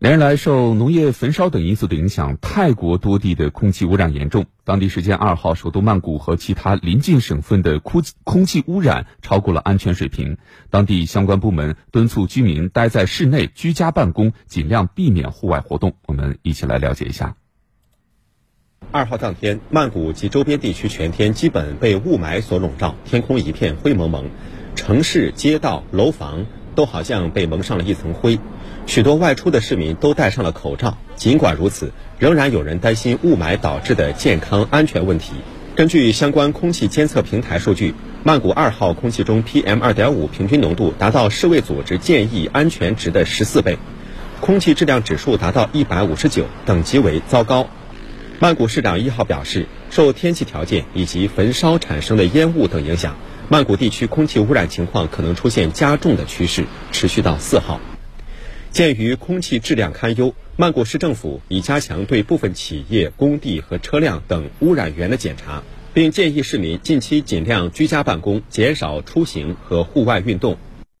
连日来，受农业焚烧等因素的影响，泰国多地的空气污染严重。当地时间二号，首都曼谷和其他邻近省份的空空气污染超过了安全水平。当地相关部门敦促居民待在室内居家办公，尽量避免户外活动。我们一起来了解一下。二号当天，曼谷及周边地区全天基本被雾霾所笼罩，天空一片灰蒙蒙，城市、街道、楼房都好像被蒙上了一层灰。许多外出的市民都戴上了口罩，尽管如此，仍然有人担心雾霾导致的健康安全问题。根据相关空气监测平台数据，曼谷二号空气中 PM 二点五平均浓度达到世卫组织建议安全值的十四倍，空气质量指数达到一百五十九，等级为糟糕。曼谷市长一号表示，受天气条件以及焚烧产生的烟雾等影响，曼谷地区空气污染情况可能出现加重的趋势，持续到四号。鉴于空气质量堪忧，曼谷市政府已加强对部分企业、工地和车辆等污染源的检查，并建议市民近期尽量居家办公，减少出行和户外运动。